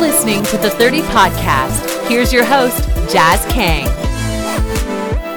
listening to the 30 Podcast. Here's your host, Jas Kang.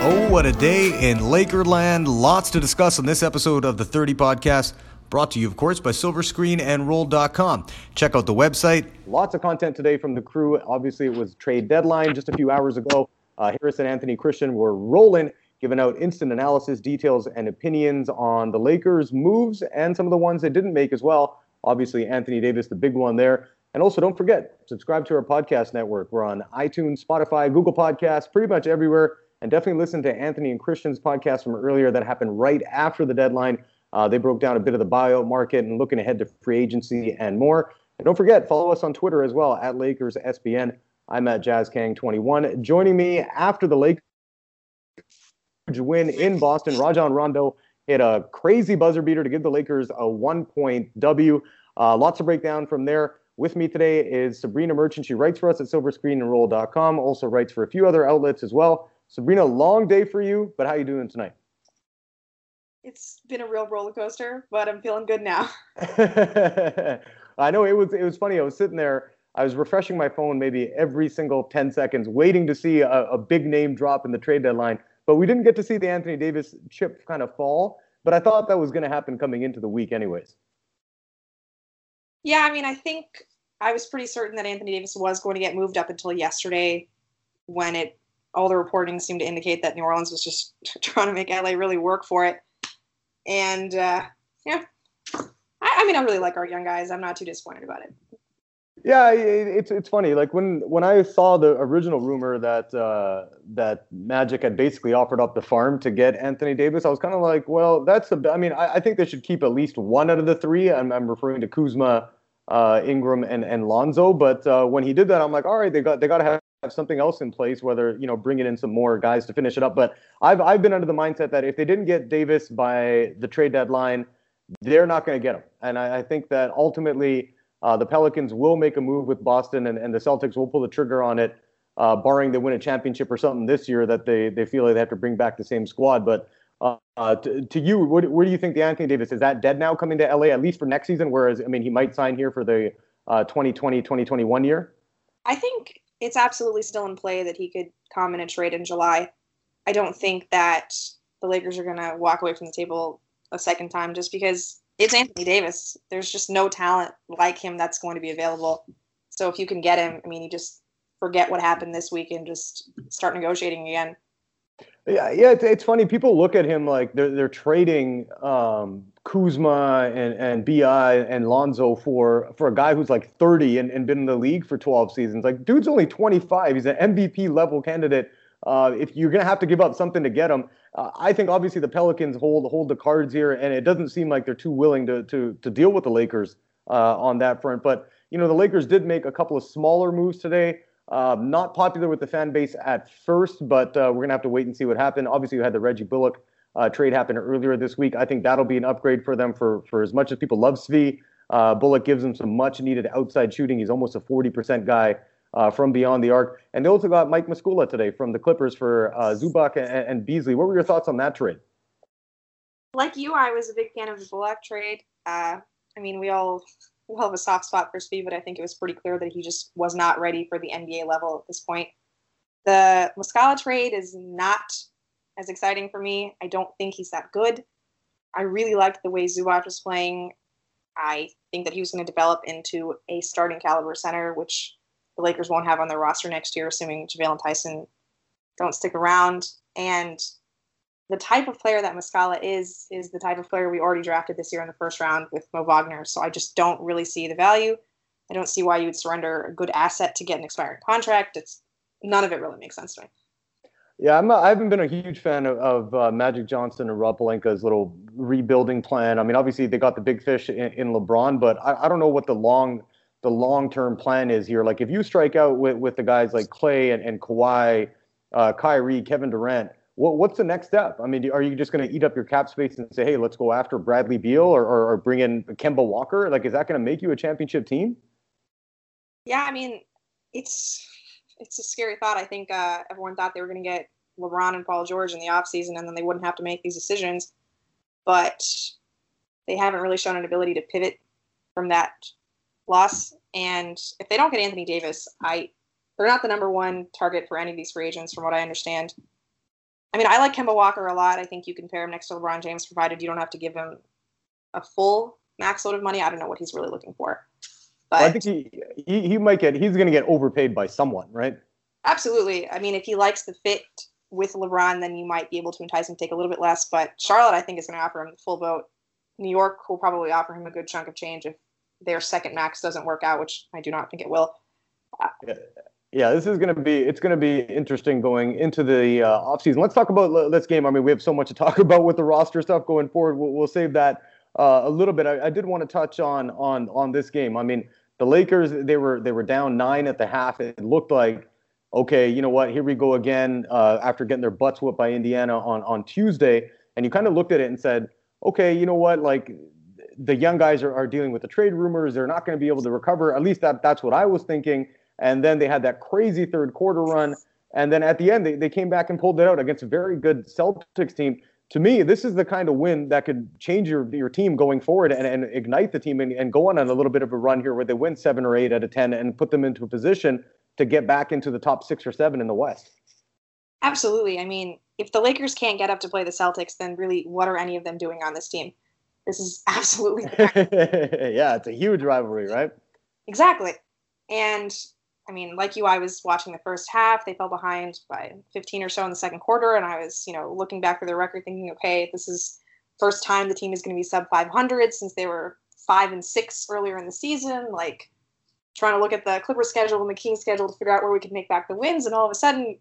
Oh, what a day in Lakerland. Lots to discuss on this episode of the 30 Podcast. Brought to you, of course, by Silverscreen and Roll.com. Check out the website. Lots of content today from the crew. Obviously, it was trade deadline just a few hours ago. Uh, Harris and Anthony Christian were rolling, giving out instant analysis, details, and opinions on the Lakers' moves and some of the ones they didn't make as well. Obviously, Anthony Davis, the big one there. And also, don't forget, subscribe to our podcast network. We're on iTunes, Spotify, Google Podcasts, pretty much everywhere. And definitely listen to Anthony and Christian's podcast from earlier that happened right after the deadline. Uh, they broke down a bit of the buyout market and looking ahead to free agency and more. And don't forget, follow us on Twitter as well at Lakers SBN. I'm at JasKang21. Joining me after the Lakers win in Boston, Rajon Rondo hit a crazy buzzer beater to give the Lakers a one point W. Uh, lots of breakdown from there. With me today is Sabreena Merchant. She writes for us at silverscreenandroll.com, also writes for a few other outlets as well. Sabrina, long day for you, but how are you doing tonight? It's been a real roller coaster, but I'm feeling good now. I know it was it was funny. I was sitting there, I was refreshing my phone maybe every single 10 seconds, waiting to see a, a big name drop in the trade deadline. But we didn't get to see the Anthony Davis chip kind of fall. But I thought that was going to happen coming into the week, anyways. Yeah, I mean, I think I was pretty certain that Anthony Davis was going to get moved up until yesterday, when it all the reporting seemed to indicate that New Orleans was just trying to make LA really work for it. And uh, yeah, I, I mean, I really like our young guys. I'm not too disappointed about it. Yeah, it's it's funny. Like when when I saw the original rumor that uh, that Magic had basically offered up the farm to get Anthony Davis, I was kind of like, well, that's a. I mean, I, I, think they should keep at least one out of the three. I'm, I'm referring to Kuzma, uh, Ingram, and and Lonzo. But uh, when he did that, I'm like, all right, they got they got to have have something else in place, whether you know bringing in some more guys to finish it up. But I've I've been under the mindset that if they didn't get Davis by the trade deadline, they're not going to get him. And I, I think that ultimately uh, the Pelicans will make a move with Boston, and, and the Celtics will pull the trigger on it, uh, barring they win a championship or something this year that they, they feel like they have to bring back the same squad. But uh, uh to, to, you, what, where do you think the Anthony Davis is that dead now coming to LA at least for next season? Whereas I mean, he might sign here for the 2020 uh, 2021 year. I think it's absolutely still in play that he could come in a trade in July. I don't think that the Lakers are going to walk away from the table a second time just because it's Anthony Davis. There's just no talent like him that's going to be available. So if you can get him, I mean, you just forget what happened this week and just start negotiating again. Yeah, yeah, it's, it's funny. People look at him like they're they're trading um, Kuzma and, and Bi and Lonzo for for a guy who's like 30 and, and been in the league for 12 seasons. Like, dude's only 25. He's an MVP level candidate. Uh, if you're gonna have to give up something to get him, uh, I think obviously the Pelicans hold hold the cards here, and it doesn't seem like they're too willing to to to deal with the Lakers uh, on that front. But you know, the Lakers did make a couple of smaller moves today. Uh, not popular with the fan base at first, but uh, we're gonna have to wait and see what happened. Obviously, you had the Reggie Bullock uh, trade happen earlier this week. I think that'll be an upgrade for them for for as much as people love Svi. Uh, Bullock gives them some much needed outside shooting. He's almost a 40% guy uh, from beyond the arc. And they also got Mike Muscala today from the Clippers for uh, Zubac and, and, Beasley. What were your thoughts on that trade? Like you, I was a big fan of the Bullock trade. Uh, I mean, we all we all have a soft spot for Svi, but I think it was pretty clear that he just was not ready for the NBA level at this point. The Muscala trade is not as exciting for me. I don't think he's that good. I really liked the way Zubac was playing. I think that he was going to develop into a starting caliber center, which the Lakers won't have on their roster next year, assuming JaVale and Tyson don't stick around. And the type of player that Muscala is is the type of player we already drafted this year in the first round with Mo Wagner. So I just don't really see the value. I don't see why you would surrender a good asset to get an expiring contract. It's none of it really makes sense to me. Yeah, I'm. A, I haven't been a huge fan of, of uh, Magic Johnson and Rob Pelinka's little rebuilding plan. I mean, obviously they got the big fish in, in LeBron, but I, I don't know what the long the long term plan is here. Like if you strike out with, with the guys like Klay and, and Kawhi, uh, Kyrie, Kevin Durant, what, what's the next step? I mean, are you just going to eat up your cap space and say, hey, let's go after Bradley Beal or, or, or bring in Kemba Walker? Like, is that going to make you a championship team? Yeah, I mean, it's it's a scary thought. I think uh, everyone thought they were going to get LeBron and Paul George in the offseason and then they wouldn't have to make these decisions. But they haven't really shown an ability to pivot from that loss. And if they don't get Anthony Davis, I they're not the number one target for any of these free agents, from what I understand. I mean, I like Kemba Walker a lot. I think you can pair him next to LeBron James, provided you don't have to give him a full max load of money. I don't know what he's really looking for. But well, I think he, he he might get he's going to get overpaid by someone, right? Absolutely. I mean, if he likes the fit with LeBron, then you might be able to entice him to take a little bit less. But Charlotte, I think, is going to offer him the full vote. New York will probably offer him a good chunk of change if their second max doesn't work out, which I do not think it will. Yeah, yeah this is going to be it's going to be interesting going into the uh, offseason. Let's talk about this game. I mean, we have so much to talk about with the roster stuff going forward. We'll, we'll save that uh, a little bit. I, I did want to touch on on on this game. I mean, the Lakers they were they were down nine at the half. It looked like okay, you know what? Here we go again uh, after getting their butts whooped by Indiana on on Tuesday. And you kind of looked at it and said, okay, you know what? Like the young guys are, are dealing with the trade rumors. They're not going to be able to recover. At least that that's what I was thinking. And then they had that crazy third quarter run. And then at the end, they, they came back and pulled it out against a very good Celtics team to me, this is the kind of win that could change your, your team going forward and, and ignite the team and, and go on a little bit of a run here where they win seven or eight out of 10 and put them into a position to get back into the top six or seven in the West. Absolutely. I mean, if the Lakers can't get up to play the Celtics, then really, what are any of them doing on this team? This is absolutely. yeah, it's a huge rivalry, right? Exactly. And I mean, like you, I was watching the first half. They fell behind by 15 or so in the second quarter, and I was, you know, looking back through their record, thinking, okay, this is first time the team is going to be sub 500 since they were five and six earlier in the season. Like trying to look at the Clippers schedule and the Kings schedule to figure out where we could make back the wins, and all of a sudden,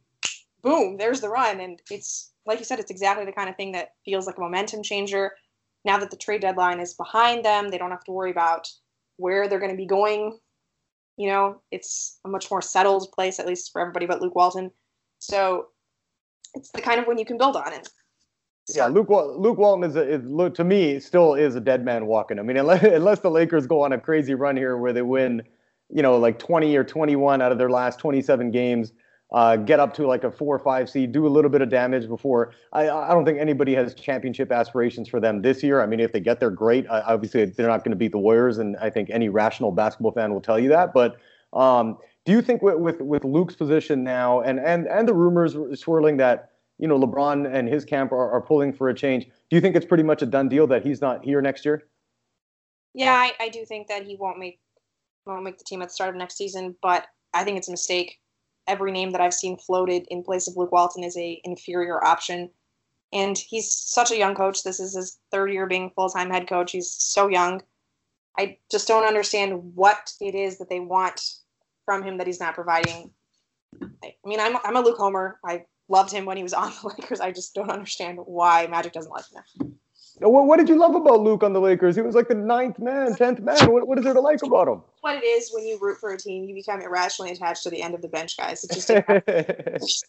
boom, there's the run, and it's like you said, it's exactly the kind of thing that feels like a momentum changer. Now that the trade deadline is behind them, they don't have to worry about where they're going to be going you know, it's a much more settled place, at least for everybody but Luke Walton. So it's the kind of one you can build on. And yeah, Luke Luke Walton is, a, is to me still is a dead man walking. I mean, unless, unless the Lakers go on a crazy run here where they win, you know, like 20 or 21 out of their last 27 games, uh, get up to like a four or five seed, do a little bit of damage before. I, I don't think anybody has championship aspirations for them this year. I mean, if they get there, great. Obviously, they're not going to beat the Warriors, and I think any rational basketball fan will tell you that. But um, do you think with, with, with Luke's position now, and and and the rumors swirling that you know LeBron and his camp are, are pulling for a change, do you think it's pretty much a done deal that he's not here next year? Yeah, I, I do think that he won't make won't make the team at the start of next season, but I think it's a mistake every name that I've seen floated in place of Luke Walton is a inferior option. And he's such a young coach. This is his third year being full time head coach. He's so young. I just don't understand what it is that they want from him that he's not providing. I mean, I'm, I'm a Luke Homer. I loved him when he was on the Lakers. I just don't understand why Magic doesn't like him. What, what did you love about Luke on the Lakers? He was like the ninth man, tenth man. What, what is there to like about him? What it is when you root for a team, you become irrationally attached to the end of the bench guys. It just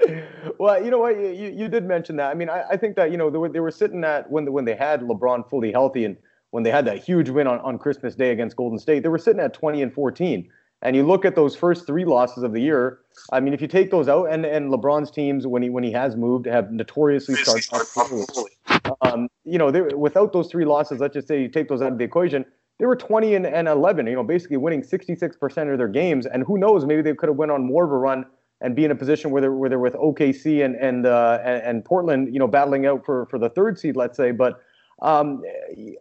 well, you know what? You, you did mention that. I mean, I, I think that you know they were, they were sitting at when the, when they had LeBron fully healthy and when they had that huge win on, on Christmas Day against Golden State, they were sitting at 20 and 14. And you look at those first three losses of the year. I mean, if you take those out, and and LeBron's teams when he when he has moved have notoriously started um, you know, they, without those three losses, let's just say you take those out of the equation, they were 20 and, and 11. You know, basically winning 66% of their games, and who knows, maybe they could have went on more of a run and be in a position where they're where they're with OKC and and uh, and, and Portland, you know, battling out for for the third seed, let's say. But um,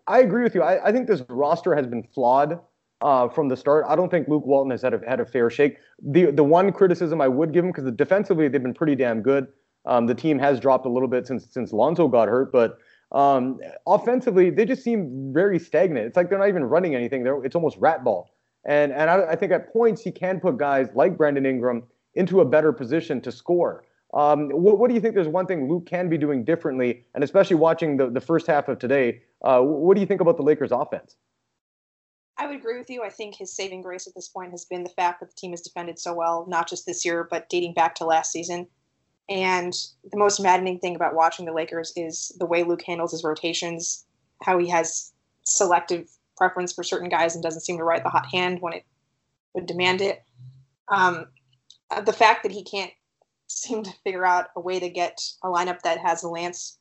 I agree with you. I, I think this roster has been flawed uh, from the start. I don't think Luke Walton has had a, had a fair shake. The the one criticism I would give him because defensively they've been pretty damn good. Um, the team has dropped a little bit since since Lonzo got hurt, but um, offensively they just seem very stagnant. It's like they're not even running anything. They're, it's almost rat ball. And and I, I think at points he can put guys like Brandon Ingram into a better position to score. Um, what, what, do you think? There's one thing Luke can be doing differently, and especially watching the, the first half of today. Uh, what do you think about the Lakers' offense? I would agree with you. I think his saving grace at this point has been the fact that the team has defended so well, not just this year, but dating back to last season. And the most maddening thing about watching the Lakers is the way Luke handles his rotations, how he has selective preference for certain guys and doesn't seem to write the hot hand when it would demand it. Um, the fact that he can't seem to figure out a way to get a lineup that has Lance.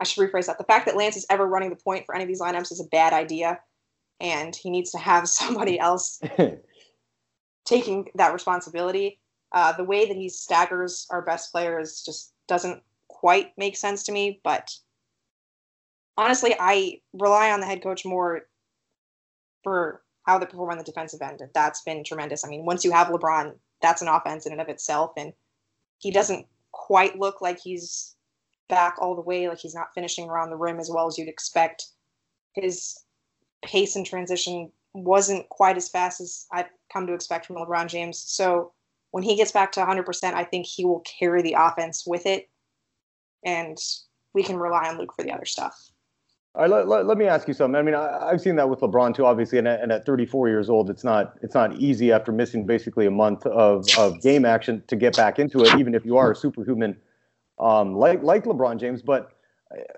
I should rephrase that. The fact that Lance is ever running the point for any of these lineups is a bad idea and he needs to have somebody else taking that responsibility. Uh, the way that he staggers our best players just doesn't quite make sense to me. But honestly, I rely on the head coach more for how they perform on the defensive end. That's been tremendous. I mean, once you have LeBron, that's an offense in and of itself. And he doesn't quite look like he's back all the way, like he's not finishing around the rim as well as you'd expect. His pace and transition wasn't quite as fast as I've come to expect from LeBron James. So when he gets back to 100%, I think he will carry the offense with it. And we can rely on Luke for the other stuff. All right, let, let, let me ask you something. I mean, I, have seen that with LeBron too, obviously, and and at 34 years old, it's not it's not easy after missing basically a month of, of game action to get back into it, even if you are a superhuman um, like like LeBron James. But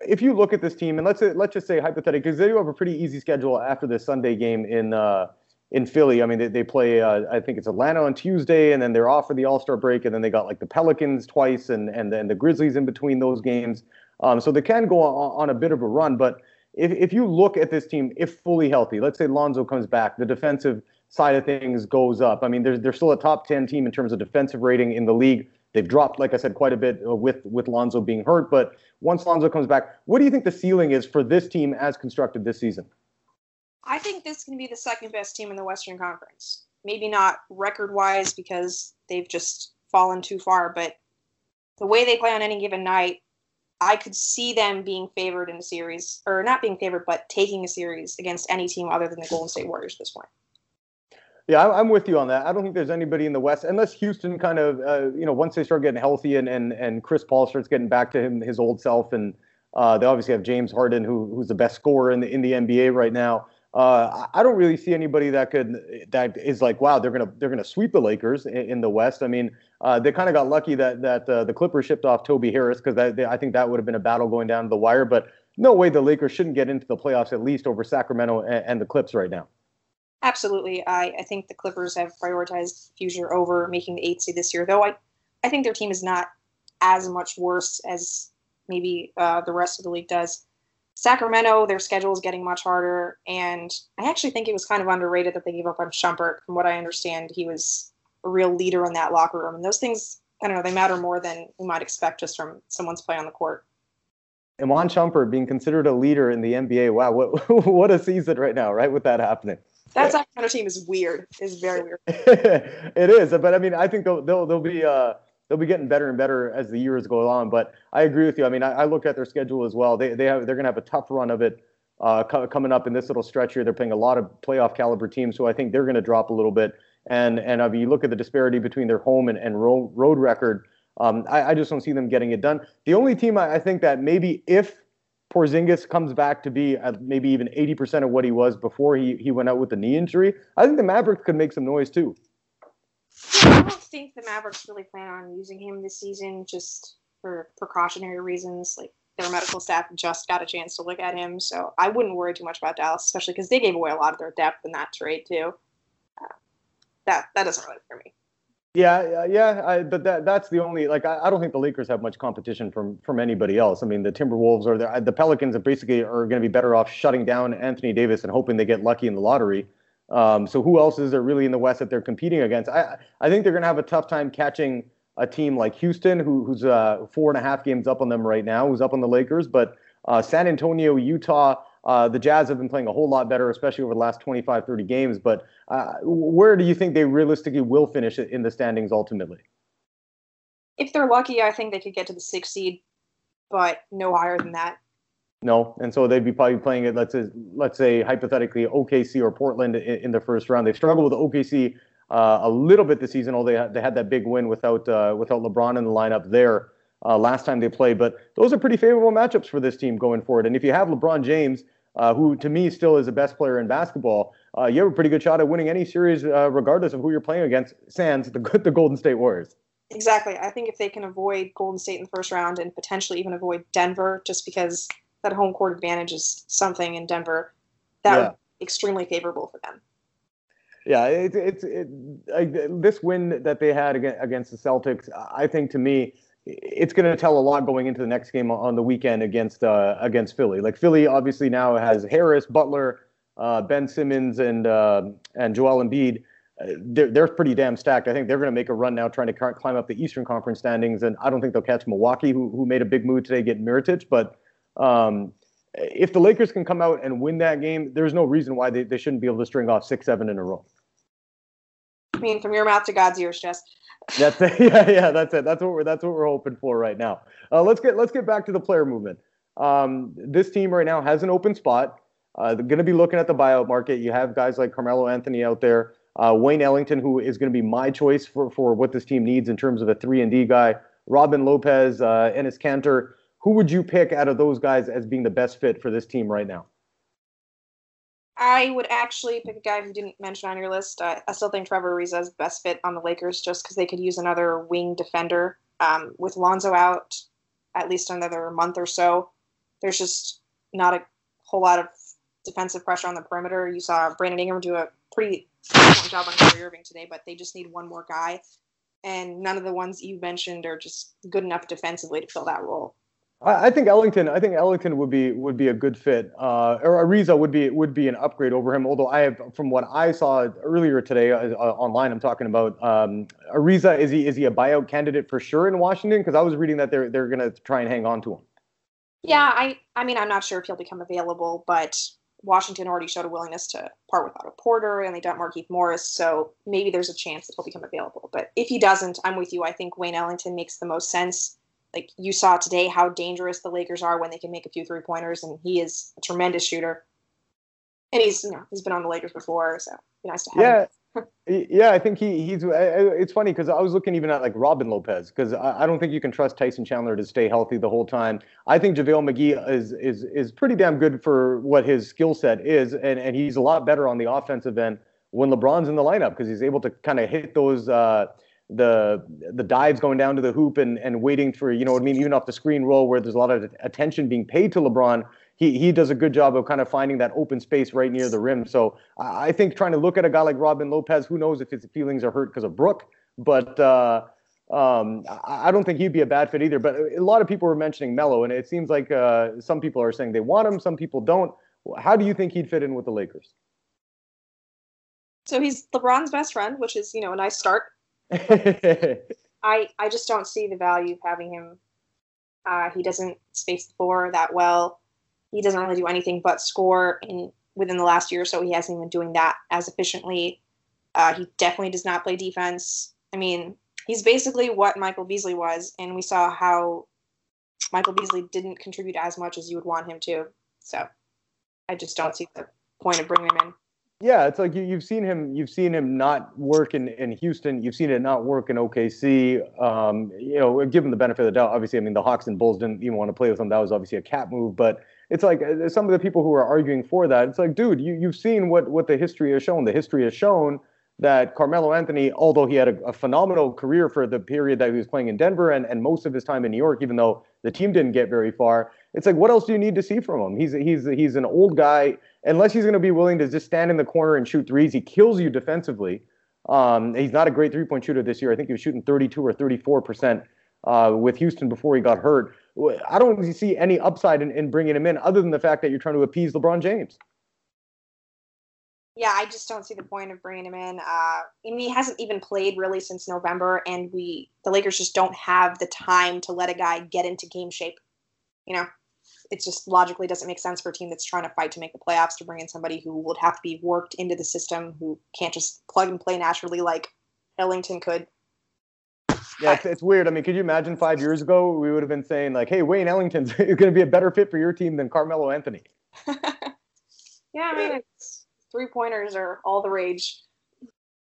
if you look at this team, and let's say, let's just say hypothetically, because they do have a pretty easy schedule after the Sunday game in uh, in Philly. I mean, they, they play uh, I think it's Atlanta on Tuesday, and then they're off for the All Star break, and then they got like the Pelicans twice, and and then the Grizzlies in between those games. Um, so they can go on, on a bit of a run, but if, if you look at this team, if fully healthy, let's say Lonzo comes back, the defensive side of things goes up. I mean, they're, they're still a top 10 team in terms of defensive rating in the league. They've dropped, like I said, quite a bit uh, with, with Lonzo being hurt. But once Lonzo comes back, what do you think the ceiling is for this team as constructed this season? I think this can be the second best team in the Western Conference. Maybe not record wise because they've just fallen too far, but the way they play on any given night, I could see them being favored in a series, or not being favored, but taking a series against any team other than the Golden State Warriors at this point. Yeah, I'm with you on that. I don't think there's anybody in the West, unless Houston kind of, uh, you know, once they start getting healthy and, and and Chris Paul starts getting back to him his old self, and uh, they obviously have James Harden, who who's the best scorer in the in the NBA right now. Uh, I don't really see anybody that could that is like, wow, they're gonna they're gonna sweep the Lakers in, in the West. I mean, uh, they kind of got lucky that that uh, the Clippers shipped off Toby Harris because I think that would have been a battle going down to the wire. But no way the Lakers shouldn't get into the playoffs at least over Sacramento and, and the Clips right now. Absolutely, I, I think the Clippers have prioritized future over making the eight seed this year. Though I I think their team is not as much worse as maybe uh, the rest of the league does. Sacramento, their schedule is getting much harder, and I actually think it was kind of underrated that they gave up on Shumpert. From what I understand, he was a real leader in that locker room, and those things, I don't know, they matter more than we might expect just from someone's play on the court. Iman Shumpert being considered a leader in the NBA. Wow, what what a season right now, right? With that happening. That Sacramento team is weird. Is very weird. it is, but I mean, I think they'll they'll, they'll be. Uh, they'll be getting better and better as the years go on. But I agree with you. I mean, I, I look at their schedule as well. They they have they're going to have a tough run of it uh, co- coming up in this little stretch here. They're playing a lot of playoff caliber teams, so I think they're going to drop a little bit. And and I mean, you look at the disparity between their home and, and road, road record. Um, I, I, just don't see them getting it done. The only team I, I think that maybe if Porzingis comes back to be at maybe even 80% of what he was before he, he went out with the knee injury, I think the Mavericks could make some noise too. I don't think the Mavericks really plan on using him this season just for precautionary reasons. Like their medical staff just got a chance to look at him, so I wouldn't worry too much about Dallas, especially because they gave away a lot of their depth in that trade too. Uh, that that doesn't really for me. Yeah, yeah, I, but that that's the only like I, I, don't think the Lakers have much competition from from anybody else. I mean, the Timberwolves or the the Pelicans are basically are going to be better off shutting down Anthony Davis and hoping they get lucky in the lottery. Um, so who else is there really in the West that they're competing against? I I think they're going to have a tough time catching a team like Houston, who, who's uh, four and a half games up on them right now, who's up on the Lakers. But uh, San Antonio, Utah, uh, the Jazz have been playing a whole lot better, especially over the last 25, 30 games. But uh, where do you think they realistically will finish in the standings ultimately? If they're lucky, I think they could get to the sixth seed, but no higher than that. No, and so they'd be probably playing it. Let's say, let's say hypothetically OKC or Portland in, in the first round. They've struggled with OKC uh, a little bit this season, although they had, they had that big win without uh, without LeBron in the lineup there uh, last time they played. But those are pretty favorable matchups for this team going forward. And if you have LeBron James, uh, who to me still is the best player in basketball, uh, you have a pretty good shot at winning any series, uh, regardless of who you're playing against. Sans the the Golden State Warriors. Exactly. I think if they can avoid Golden State in the first round and potentially even avoid Denver, just because that home court advantage is something in Denver that yeah. would be extremely favorable for them. Yeah, it's it's it, it, this win that they had against the Celtics. I think to me, it's going to tell a lot going into the next game on the weekend against uh, against Philly. Like Philly, obviously now has Harris, Butler, uh, Ben Simmons and uh, and Joel Embiid, uh, they're, they're pretty damn stacked. I think they're going to make a run now trying to climb up the Eastern Conference standings, and I don't think they'll catch Milwaukee, who, who made a big move today, getting Mirotic. But um, if the Lakers can come out and win that game, there's no reason why they, they shouldn't be able to string off six, seven in a row. I mean, from your mouth to God's ears, Jess. That's it. Yeah, yeah, that's it. That's what we're that's what we're hoping for right now. Uh, let's get let's get back to the player movement. Um, this team right now has an open spot. Uh, they're going to be looking at the buyout market. You have guys like Carmelo Anthony out there, uh, Wayne Ellington, who is going to be my choice for, for what this team needs in terms of a three and D guy. Robin Lopez, uh, Enes Kanter. Who would you pick out of those guys as being the best fit for this team right now? I would actually pick a guy who didn't mention on your list. Uh, I still think Trevor Ariza is best fit on the Lakers just because they could use another wing defender. Um, with Lonzo out at least another month or so, there's just not a whole lot of defensive pressure on the perimeter. You saw Brandon Ingram do a pretty job on Kyrie Irving today, but they just need one more guy. And none of the ones you mentioned are just good enough defensively to fill that role. I, think Ellington. I think Ellington would be would be a good fit. Uh, or Ariza would be would be an upgrade over him. Although I have, from what I saw earlier today uh, uh, online, I'm talking about um, Ariza. Is he is he a buyout candidate for sure in Washington? Because I was reading that they're they're going to try and hang on to him. Yeah, I I mean I'm not sure if he'll become available, but Washington already showed a willingness to part with Otto Porter, and they don't Markieff Morris, so maybe there's a chance that he'll become available. But if he doesn't, I'm with you. I think Wayne Ellington makes the most sense like you saw today how dangerous the Lakers are when they can make a few three pointers, and he is a tremendous shooter. And he's you know he's been on the Lakers before, so nice to have. Yeah. yeah, I think he he's. It's funny because I was looking even at like Robin Lopez because I, I, don't think you can trust Tyson Chandler to stay healthy the whole time. I think JaVale McGee is is is pretty damn good for what his skill set is, and and he's a lot better on the offensive end when LeBron's in the lineup because he's able to kind of hit those. Uh, the the dives going down to the hoop and, and waiting for you know what I mean even off the screen roll where there's a lot of attention being paid to LeBron he he does a good job of kind of finding that open space right near the rim. So I think trying to look at a guy like Robin Lopez who knows if his feelings are hurt because of Brook but uh, um, I don't think he'd be a bad fit either. But a lot of people were mentioning Melo and it seems like uh, some people are saying they want him some people don't. How do you think he'd fit in with the Lakers? So he's LeBron's best friend which is you know a nice start I I just don't see the value of having him. Uh, he doesn't space the floor that well. He doesn't really do anything but score. In within the last year or so, he hasn't been doing that as efficiently. Uh, he definitely does not play defense. I mean, he's basically what Michael Beasley was, and we saw how Michael Beasley didn't contribute as much as you would want him to. So I just don't see the point of bringing him in. Yeah, it's like you, you've seen him. You've seen him not work in, in Houston. You've seen it not work in OKC. Um, you know, give him the benefit of the doubt. Obviously, I mean, the Hawks and Bulls didn't even want to play with him. That was obviously a cap move. But it's like uh, some of the people who are arguing for that. It's like, dude, you you've seen what what the history has shown. The history has shown that Carmelo Anthony, although he had a, a, phenomenal career for the period that he was playing in Denver and, and most of his time in New York, even though the team didn't get very far, it's like, what else do you need to see from him? He's he's he's an old guy. Unless he's going to be willing to just stand in the corner and shoot threes, he kills you defensively. Um, he's not a great three point shooter this year. I think he was shooting 32 or 34 percent uh, with Houston before he got hurt. I don't see any upside in, in bringing him in, other than the fact that you're trying to appease LeBron James yeah, I just don't see the point of bringing him in. Uh, I mean, he hasn't even played really since November, and we the Lakers just don't have the time to let a guy get into game shape. You know, it just logically doesn't make sense for a team that's trying to fight to make the playoffs to bring in somebody who would have to be worked into the system, who can't just plug and play naturally like Ellington could. Yeah, it's, it's weird. I mean, could you imagine five years ago we would have been saying like, "Hey, Wayne Ellington's going to be a better fit for your team than Carmelo Anthony." yeah, I mean, it's three pointers are all the rage.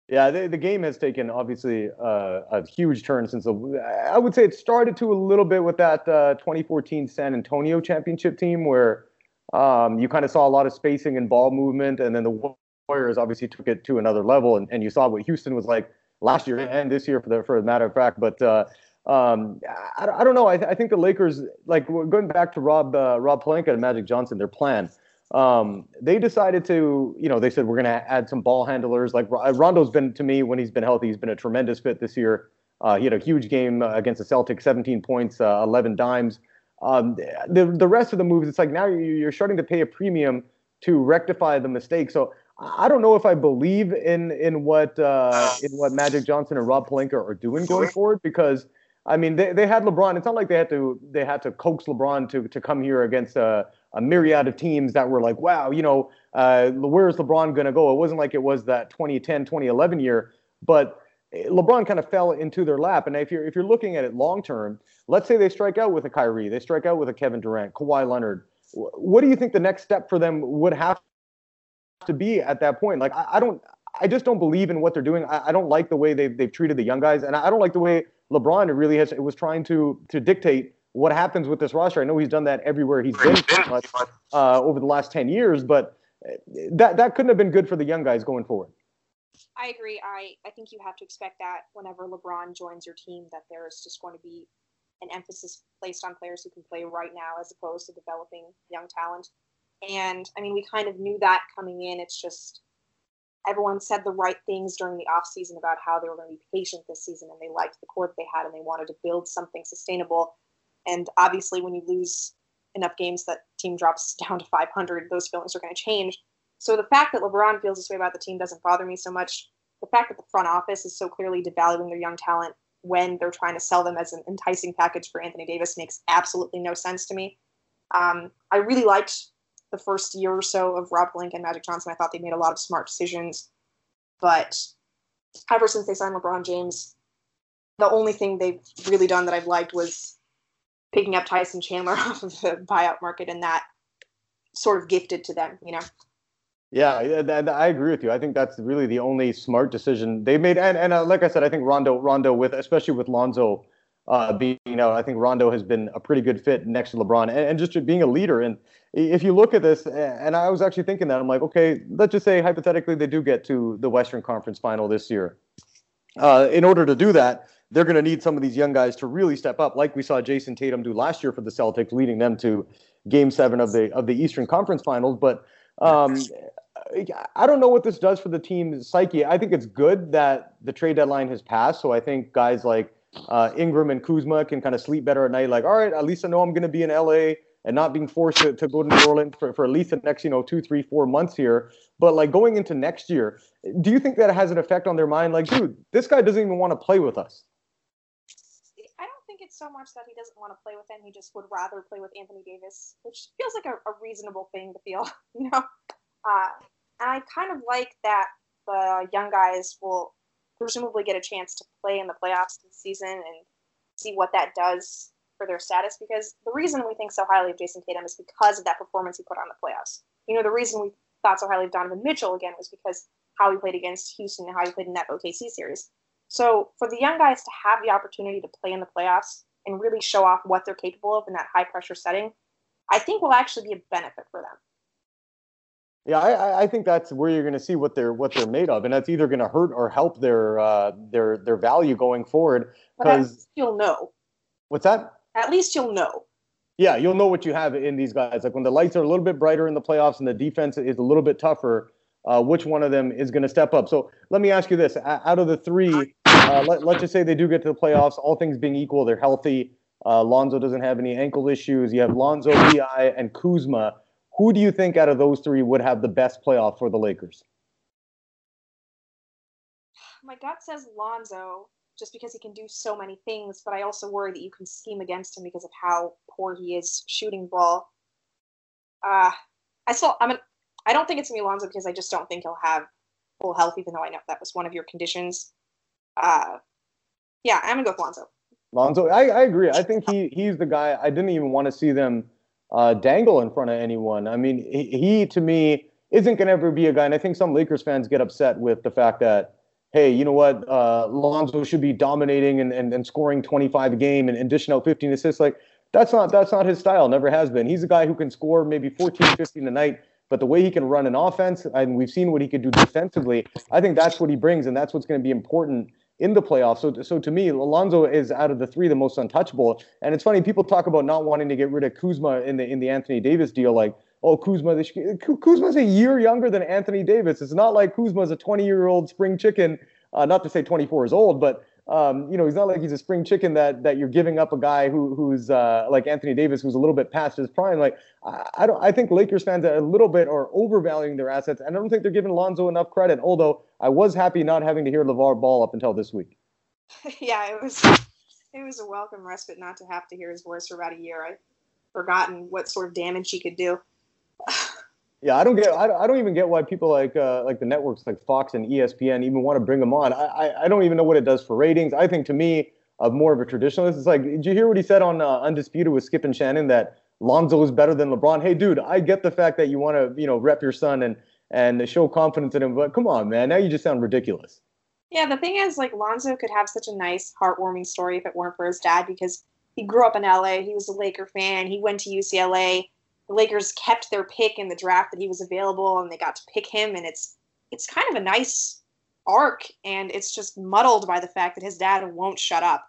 Yeah, the, the game has taken obviously uh, a huge turn since the. I would say it started to a little bit with that uh, 2014 San Antonio championship team where um, you kind of saw a lot of spacing and ball movement, and then the Warriors obviously took it to another level, and, and you saw what Houston was like last year and this year for the for a matter of fact. But uh, um, I, I don't know. I, th- I think the Lakers, like going back to Rob uh, Rob Pelinka and Magic Johnson, their plan um, they decided to, you know, they said we're going to add some ball handlers. Like uh, Rondo's been to me when he's been healthy, he's been a tremendous fit this year. Uh, he had a huge game uh, against the Celtics, 17 points, uh, 11 dimes. Um, the the rest of the moves, it's like now you're starting to pay a premium to rectify the mistake. So I don't know if I believe in in what uh, in what Magic Johnson and Rob Pelinka are doing going forward because I mean they, they had LeBron. It's not like they had to they had to coax LeBron to to come here against a, a myriad of teams that were like wow you know uh, where's LeBron gonna go? It wasn't like it was that 2010 2011 year, but LeBron kind of fell into their lap. And if you're if you're looking at it long term, let's say they strike out with a Kyrie, they strike out with a Kevin Durant, Kawhi Leonard. What do you think the next step for them would have to be at that point? Like I, I don't, I just don't believe in what they're doing. I, I, don't like the way they've they've treated the young guys, and I don't like the way LeBron really has was trying to to dictate what happens with this roster. I know he's done that everywhere he's been uh, over the last ten years, but uh, that that couldn't have been good for the young guys going forward. I agree. I, I think you have to expect that whenever LeBron joins your team, that there is just going to be an emphasis placed on players who can play right now as opposed to developing young talent. And I mean, we kind of knew that coming in. It's just everyone said the right things during the offseason about how they were going to be patient this season and they liked the core that they had and they wanted to build something sustainable. And obviously, when you lose enough games that team drops down to 500, those feelings are going to change. So the fact that LeBron feels this way about the team doesn't bother me so much. The fact that the front office is so clearly devaluing their young talent when they're trying to sell them as an enticing package for Anthony Davis makes absolutely no sense to me. Um, I really liked the first year or so of Rob Pelinka and Magic Johnson. I thought they made a lot of smart decisions. But ever since they signed LeBron James, the only thing they've really done that I've liked was picking up Tyson Chandler off of the buyout market, and that sort of gifted to them, you know. Yeah, I agree with you. I think that's really the only smart decision they made. And and uh, like I said, I think Rondo Rondo with especially with Lonzo uh, being out, I think Rondo has been a pretty good fit next to LeBron and, and just being a leader. And if you look at this, and I was actually thinking that I'm like, okay, let's just say hypothetically they do get to the Western Conference Final this year. Uh, in order to do that, they're going to need some of these young guys to really step up, like we saw Jayson Tatum do last year for the Celtics, leading them to Game Seven of the of the Eastern Conference Finals. But um, I don't know what this does for the team's psyche. I think it's good that the trade deadline has passed. So I think guys like uh, Ingram and Kuzma can kind of sleep better at night. Like, all right, at least I know I'm going to be in LA and not being forced to, to go to New Orleans for, for at least the next, you know, two, three, four months here. But like going into next year, do you think that has an effect on their mind? Like, dude, this guy doesn't even want to play with us. So much that he doesn't want to play with him. He just would rather play with Anthony Davis, which feels like a, a reasonable thing to feel, you know? Uh, and I kind of like that the young guys will presumably get a chance to play in the playoffs this season and see what that does for their status. Because the reason we think so highly of Jayson Tatum is because of that performance he put on the playoffs. You know, the reason we thought so highly of Donovan Mitchell again was because how he played against Houston and how he played in that OKC series. So for the young guys to have the opportunity to play in the playoffs and really show off what they're capable of in that high pressure setting, I think will actually be a benefit for them. Yeah, I, I think that's where you're going to see what they're what they're made of, and that's either going to hurt or help their uh, their their value going forward. Because you'll know. What's that? At least you'll know. Yeah, you'll know what you have in these guys. Like when the lights are a little bit brighter in the playoffs and the defense is a little bit tougher, uh, which one of them is going to step up? So let me ask you this: out of the three, uh, let, let's just say they do get to the playoffs, all things being equal, they're healthy. Uh, Lonzo doesn't have any ankle issues. You have Lonzo, Bi, and Kuzma. Who do you think out of those three would have the best playoff for the Lakers? My gut says Lonzo, just because he can do so many things, but I also worry that you can scheme against him because of how poor he is shooting ball. Uh, I still, I'm, an, I don't think it's gonna be Lonzo because I just don't think he'll have full health, even though I know that was one of your conditions. Uh, yeah, I'm gonna go with Lonzo. Lonzo, I, I agree. I think he he's the guy. I didn't even want to see them uh, dangle in front of anyone. I mean, he, he to me isn't going to ever be a guy, and I think some Lakers fans get upset with the fact that, hey, you know what, uh, Lonzo should be dominating and, and, and scoring 25 a game and, and dishing out 15 assists. Like that's not that's not his style. Never has been. He's a guy who can score maybe 14, 15 a night. But the way he can run an offense, and we've seen what he could do defensively, I think that's what he brings, and that's what's going to be important in the playoffs. So, so to me, Alonzo is out of the three the most untouchable. And it's funny, people talk about not wanting to get rid of Kuzma in the in the Anthony Davis deal, like, oh, Kuzma, this, Kuzma's a year younger than Anthony Davis. It's not like Kuzma's a 20 year old spring chicken. Uh, not to say 24 is old, but um, you know, he's not like he's a spring chicken that that you're giving up a guy who who's uh, like Anthony Davis, who's a little bit past his prime. Like I, I don't, I think Lakers fans are a little bit are overvaluing their assets, and I don't think they're giving Lonzo enough credit. Although I was happy not having to hear LeVar Ball up until this week. yeah, it was it was a welcome respite not to have to hear his voice for about a year. I'd forgotten what sort of damage he could do. Yeah, I don't get. I don't, I don't even get why people like uh, like the networks like Fox and ESPN even want to bring him on. I, I, don't even know what it does for ratings. I think to me, of more of a traditionalist, it's like, did you hear what he said on uh, Undisputed with Skip and Shannon that Lonzo is better than LeBron? Hey, dude, I get the fact that you want to you know rep your son and and show confidence in him, but come on, man, now you just sound ridiculous. Yeah, the thing is, like Lonzo could have such a nice, heartwarming story if it weren't for his dad because he grew up in LA. He was a Laker fan. He went to UCLA the Lakers kept their pick in the draft that he was available, and they got to pick him. And it's it's kind of a nice arc, and it's just muddled by the fact that his dad won't shut up.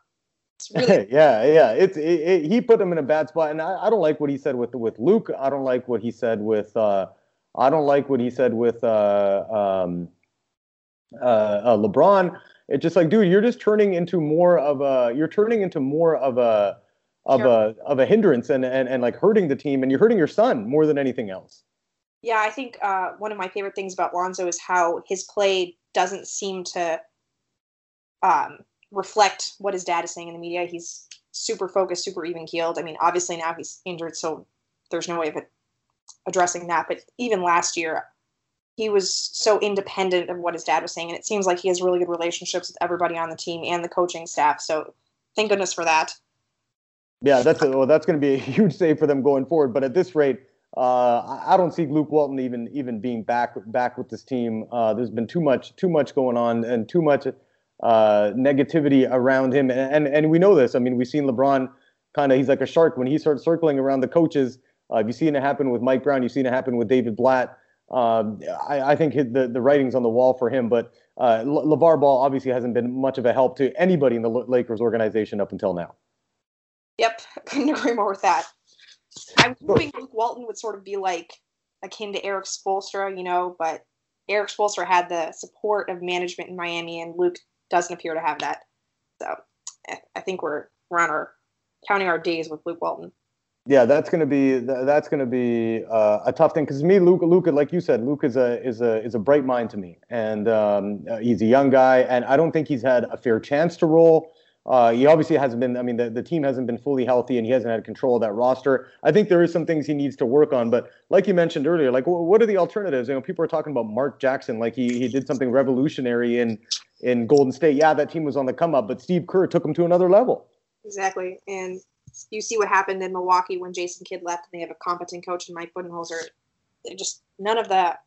It's really- yeah, yeah. It's it, it, he put him in a bad spot, and I, I don't like what he said with with Luke. I don't like what he said with. Uh, I don't like what he said with uh, um, uh, uh, LeBron. It's just like, dude, you're just turning into more of a. You're turning into more of a of a of a hindrance and, and and like hurting the team and you're hurting your son more than anything else. Yeah, I think uh, one of my favorite things about Lonzo is how his play doesn't seem to um, reflect what his dad is saying in the media. He's super focused, super even keeled. I mean, obviously now he's injured, so there's no way of addressing that. But even last year, he was so independent of what his dad was saying, and it seems like he has really good relationships with everybody on the team and the coaching staff. So thank goodness for that. Yeah, that's a, well, that's going to be a huge save for them going forward. But at this rate, uh, I don't see Luke Walton even even being back back with this team. Uh, there's been too much too much going on and too much uh, negativity around him, and, and and we know this. I mean, we've seen LeBron kind of he's like a shark when he starts circling around the coaches. Uh, you've seen it happen with Mike Brown. You've seen it happen with David Blatt. Um, I, I, think the the writing's on the wall for him, but uh, LeVar Ball obviously hasn't been much of a help to anybody in the Lakers organization up until now. Yep, couldn't agree more with that. I was hoping Luke Walton would sort of be like akin to Erik Spoelstra, you know, but Erik Spoelstra had the support of management in Miami, and Luke doesn't appear to have that. So I think we're we're on our counting our days with Luke Walton. Yeah, that's gonna be that's gonna be uh, a tough thing because me, Luke, Luke, like you said, Luke is a is a is a bright mind to me, and um, he's a young guy, and I don't think he's had a fair chance to roll. Uh, he obviously hasn't been. I mean, the, the team hasn't been fully healthy, and he hasn't had control of that roster. I think there is some things he needs to work on. But like you mentioned earlier, like what are the alternatives? You know, people are talking about Mark Jackson, like he he did something revolutionary in in Golden State. Yeah, that team was on the come up, but Steve Kerr took him to another level. Exactly, and you see what happened in Milwaukee when Jason Kidd left, and they have a competent coach in Mike Budenholzer. Just none of the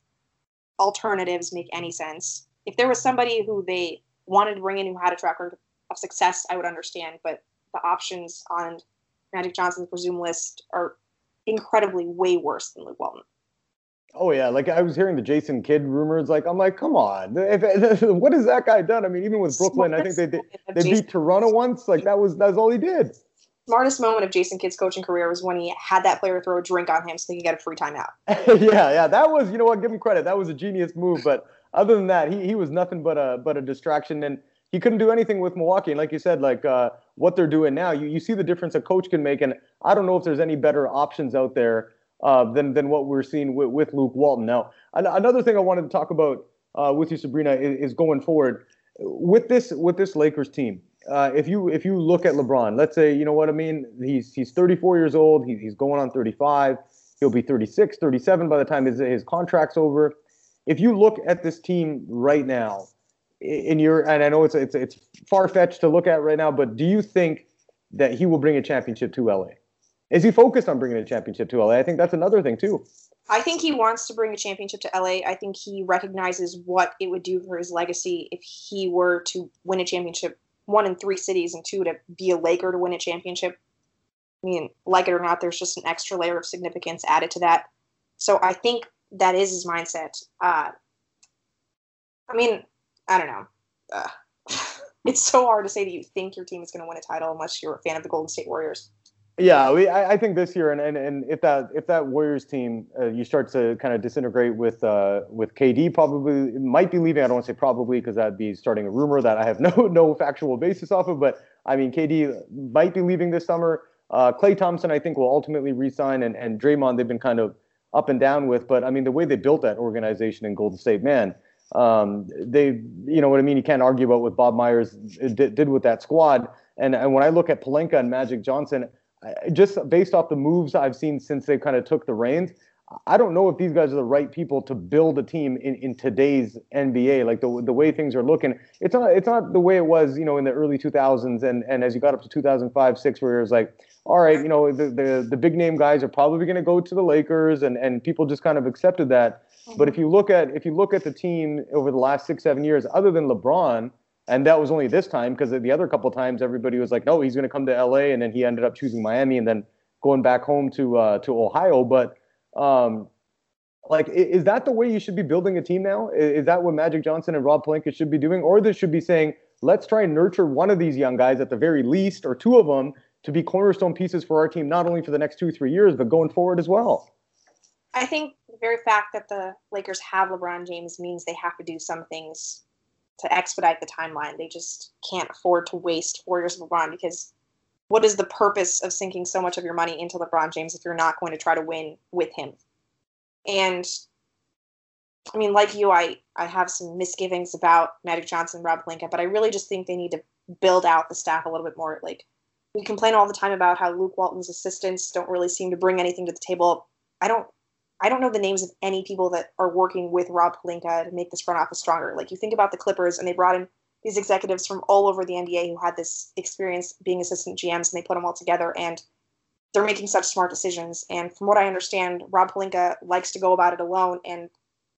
alternatives make any sense. If there was somebody who they wanted to bring in who had a track record of success, I would understand. But the options on Magic Johnson's presumed list are incredibly way worse than Luke Walton. Oh yeah, like I was hearing the Jason Kidd rumors. Like I'm like, come on, if, if, what has that guy done? I mean, even with Brooklyn, I think they they, they beat Toronto once. Like that was that's all he did. Smartest moment of Jason Kidd's coaching career was when he had that player throw a drink on him so he could get a free timeout. yeah, yeah, that was you know what? Give him credit. That was a genius move. But other than that, he he was nothing but a but a distraction. And he couldn't do anything with Milwaukee. And like you said, like uh, what they're doing now, you, you see the difference a coach can make. And I don't know if there's any better options out there uh, than than what we're seeing with, with Luke Walton. Now, an- another thing I wanted to talk about uh, with you, Sabreena, is, is, going forward with this with this Lakers team. Uh, if you if you look at LeBron, let's say you know what I mean. He's he's 34 years old. He, he's going on 35. He'll be 36, 37 by the time his his contract's over. If you look at this team right now, in your and I know it's it's it's far fetched to look at right now, but do you think that he will bring a championship to LA? Is he focused on bringing a championship to LA? I think that's another thing too. I think he wants to bring a championship to LA. I think he recognizes what it would do for his legacy if he were to win a championship, one in three cities, and two to be a Laker to win a championship. I mean, like it or not, there's just an extra layer of significance added to that. So I think that is his mindset. Uh, I mean, I don't know. It's so hard to say that you think your team is going to win a title unless you're a fan of the Golden State Warriors. Yeah, we, I, I, think this year, and, and, and if that if that Warriors team uh, you start to kind of disintegrate with uh, with KD, probably might be leaving. I don't want to say probably because that'd be starting a rumor that I have no no factual basis off of. But I mean, KD might be leaving this summer. Uh, Klay Thompson, I think, will ultimately resign, and and Draymond, they've been kind of up and down with. But I mean, the way they built that organization in Golden State, man, um, they, you know what I mean. You can't argue about what Bob Myers did, did with that squad. And and when I look at Pelinka and Magic Johnson I, just based off the moves I've seen since they kind of took the reins, I don't know if these guys are the right people to build a team in, in today's NBA. Like the the way things are looking, it's not it's not the way it was, you know, in the early 2000s and and as you got up to 2005, six, where it was like, all right, you know, the the, the big name guys are probably going to go to the Lakers, and and people just kind of accepted that. But if you look at if you look at the team over the last six seven years, other than LeBron, and that was only this time because the other couple times everybody was like, no, he's going to come to LA, and then he ended up choosing Miami and then going back home to uh, to Ohio. But um, like, is that the way you should be building a team now? Is that what Magic Johnson and Rob Pelinka should be doing, or this should be saying, let's try and nurture one of these young guys at the very least, or two of them, to be cornerstone pieces for our team, not only for the next two three years, but going forward as well. I think the very fact that the Lakers have LeBron James means they have to do some things to expedite the timeline. They just can't afford to waste four years of LeBron because what is the purpose of sinking so much of your money into LeBron James if you're not going to try to win with him? And I mean, like you, I, I have some misgivings about Magic Johnson, Rob Pelinka, but I really just think they need to build out the staff a little bit more. Like we complain all the time about how Luke Walton's assistants don't really seem to bring anything to the table. I don't I don't know the names of any people that are working with Rob Pelinka to make this front office stronger. Like you think about the Clippers, and they brought in these executives from all over the NBA who had this experience being assistant GMs, and they put them all together, and they're making such smart decisions. And from what I understand, Rob Pelinka likes to go about it alone, and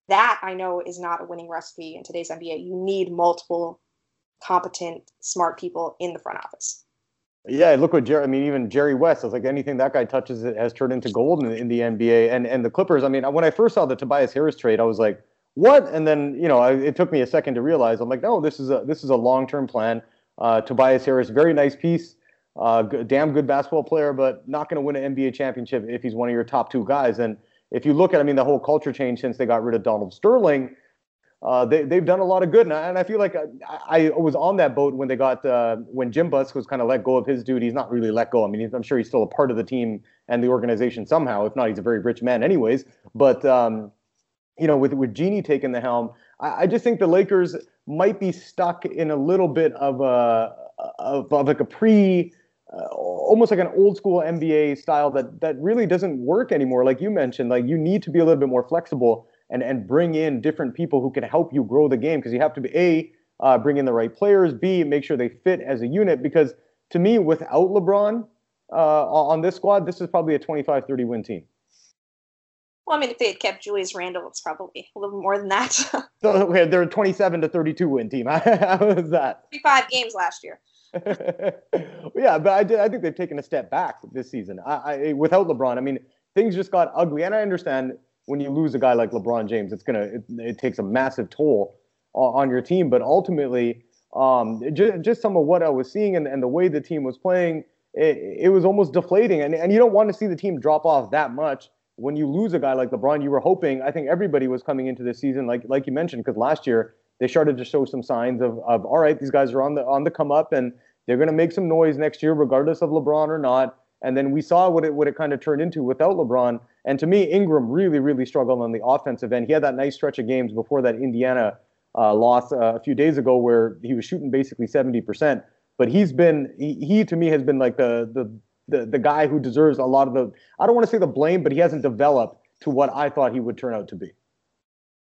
that I know is not a winning recipe in today's NBA. You need multiple competent, smart people in the front office. Yeah, look what Jerry. I mean, even Jerry West. It's like anything that guy touches it has turned into gold in, in, the NBA. And and the Clippers. I mean, when I first saw the Tobias Harris trade, I was like, what? And then you know, I, it took me a second to realize. I'm like, no, this is a this is a long term plan. Uh, Tobias Harris, very nice piece. Uh, damn good basketball player, but not going to win an NBA championship if he's one of your top two guys. And if you look at, I mean, the whole culture change since they got rid of Donald Sterling uh, they, they've done a lot of good. And I, and I feel like I, I, was on that boat when they got, uh, when Jim Buss was kind of let go of his duties, not really let go. I mean, I'm sure he's still a part of the team and the organization somehow. If not, he's a very rich man anyways. But, um, you know, with, with Jeanie taking the helm, I, I, just think the Lakers might be stuck in a little bit of a, of, of like a pre, uh, almost like an old school NBA style that that really doesn't work anymore. Like you mentioned, like you need to be a little bit more flexible and and bring in different people who can help you grow the game because you have to be a uh, bring in the right players, b make sure they fit as a unit. Because to me, without LeBron uh, on this squad, this is probably a 25-30 win team. Well, I mean, if they had kept Julius Randle, it's probably a little more than that. so okay, they're a 27 to 32 win team. How was that? 35 games last year. yeah, but I, did, I think they've taken a step back this season. I, I, without LeBron, I mean, things just got ugly, and I understand when you lose a guy like LeBron James, it's gonna it, it takes a massive toll on, your team. But ultimately, um, just, just some of what I was seeing and, and the way the team was playing, it, it was almost deflating. And, and you don't want to see the team drop off that much when you lose a guy like LeBron. You were hoping, I think everybody was coming into this season, like like you mentioned, because last year they started to show some signs of, of all right, these guys are on the on the come up and they're going to make some noise next year, regardless of LeBron or not. And then we saw what it what it kind of turned into without LeBron. And to me, Ingram really, really struggled on the offensive end. He had that nice stretch of games before that Indiana uh, loss uh, a few days ago where he was shooting basically 70%. But he's been, he, he to me has been like the, the, the, the guy who deserves a lot of the, I don't want to say the blame, but he hasn't developed to what I thought he would turn out to be.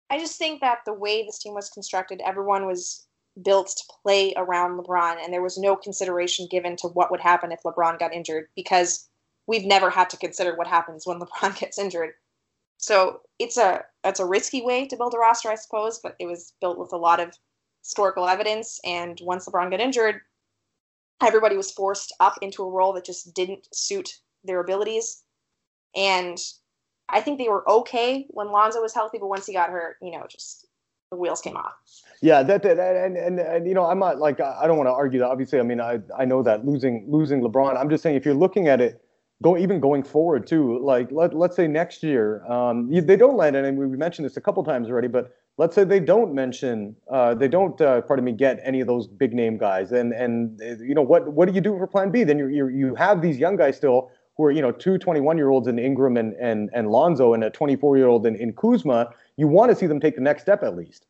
I just think that the way this team was constructed, everyone was built to play around LeBron, and there was no consideration given to what would happen if LeBron got injured because we've never had to consider what happens when LeBron gets injured. So it's a it's a risky way to build a roster, I suppose, but it was built with a lot of historical evidence. And once LeBron got injured, everybody was forced up into a role that just didn't suit their abilities. And I think they were okay when Lonzo was healthy, but once he got hurt, you know, just the wheels came off. Yeah, that, that and, and and you know, I'm not like I don't want to argue that. Obviously, I mean, I I know that losing losing LeBron. I'm just saying if you're looking at it go even going forward too. Like let let's say next year, um, they don't land, and we mentioned this a couple times already, but let's say they don't mention, uh, they don't, uh, pardon me, get any of those big name guys, and and you know what what do you do for Plan B? Then you you you have these young guys still who are you know two 21 year olds in Ingram and and and Lonzo and a 24 year old in, in Kuzma. You want to see them take the next step at least.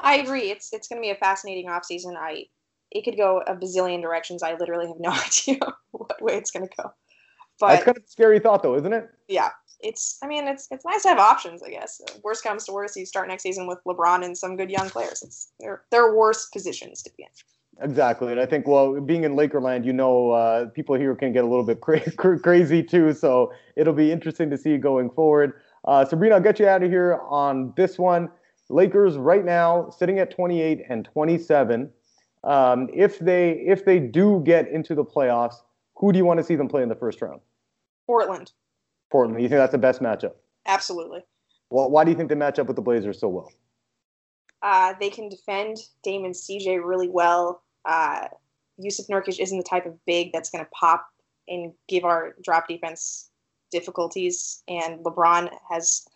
I agree. It's it's going to be a fascinating offseason. I it could go a bazillion directions. I literally have no idea what way it's going to go. But that's kind of a scary thought, though, isn't it? Yeah, it's. I mean, it's it's nice to have options. I guess. Worst comes to worst, you start next season with LeBron and some good young players. It's they're they're worse positions to be in. Exactly, and I think well, being in Lakerland, you know, uh, people here can get a little bit cra- crazy too. So it'll be interesting to see going forward. Uh, Sabreena, I'll get you out of here on this one. Lakers right now sitting at 28 and 27. Um, if they if they do get into the playoffs, who do you want to see them play in the first round? Portland. Portland. You think that's the best matchup? Absolutely. Well, why do you think they match up with the Blazers so well? Uh, they can defend Damon CJ really well. Uh, Jusuf Nurkic isn't the type of big that's going to pop and give our drop defense difficulties. And LeBron has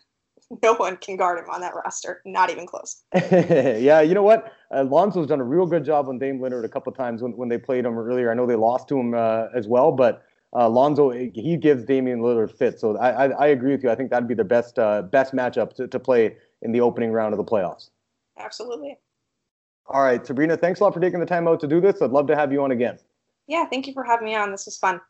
no one can guard him on that roster. Not even close. yeah, you know what? Alonzo's done a real good job on Dame Lillard a couple times when, when they played him earlier. I know they lost to him uh, as well, but uh, Lonzo he gives Damian Lillard fit. So I, I, I agree with you. I think that'd be the best uh, best matchup to, to play in the opening round of the playoffs. Absolutely. All right, Sabreena, thanks a lot for taking the time out to do this. I'd love to have you on again. Yeah, thank you for having me on. This was fun.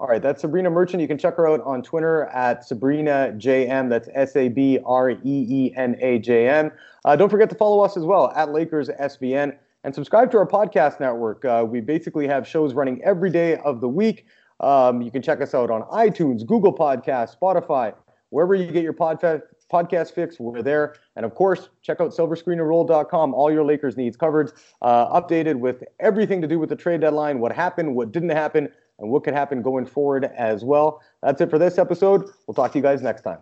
All right, that's Sabreena Merchant. You can check her out on Twitter at Sabreena JM. That's S A B R E E N A J M. Uh, don't forget to follow us as well at Lakers SBN and subscribe to our podcast network. Uh, we basically have shows running every day of the week. Um, you can check us out on iTunes, Google Podcasts, Spotify, wherever you get your podcast podcast fix. We're there. And of course, check out silverscreenandroll.com. All your Lakers needs covered, uh, updated with everything to do with the trade deadline, what happened, what didn't happen and what could happen going forward as well. That's it for this episode. We'll talk to you guys next time.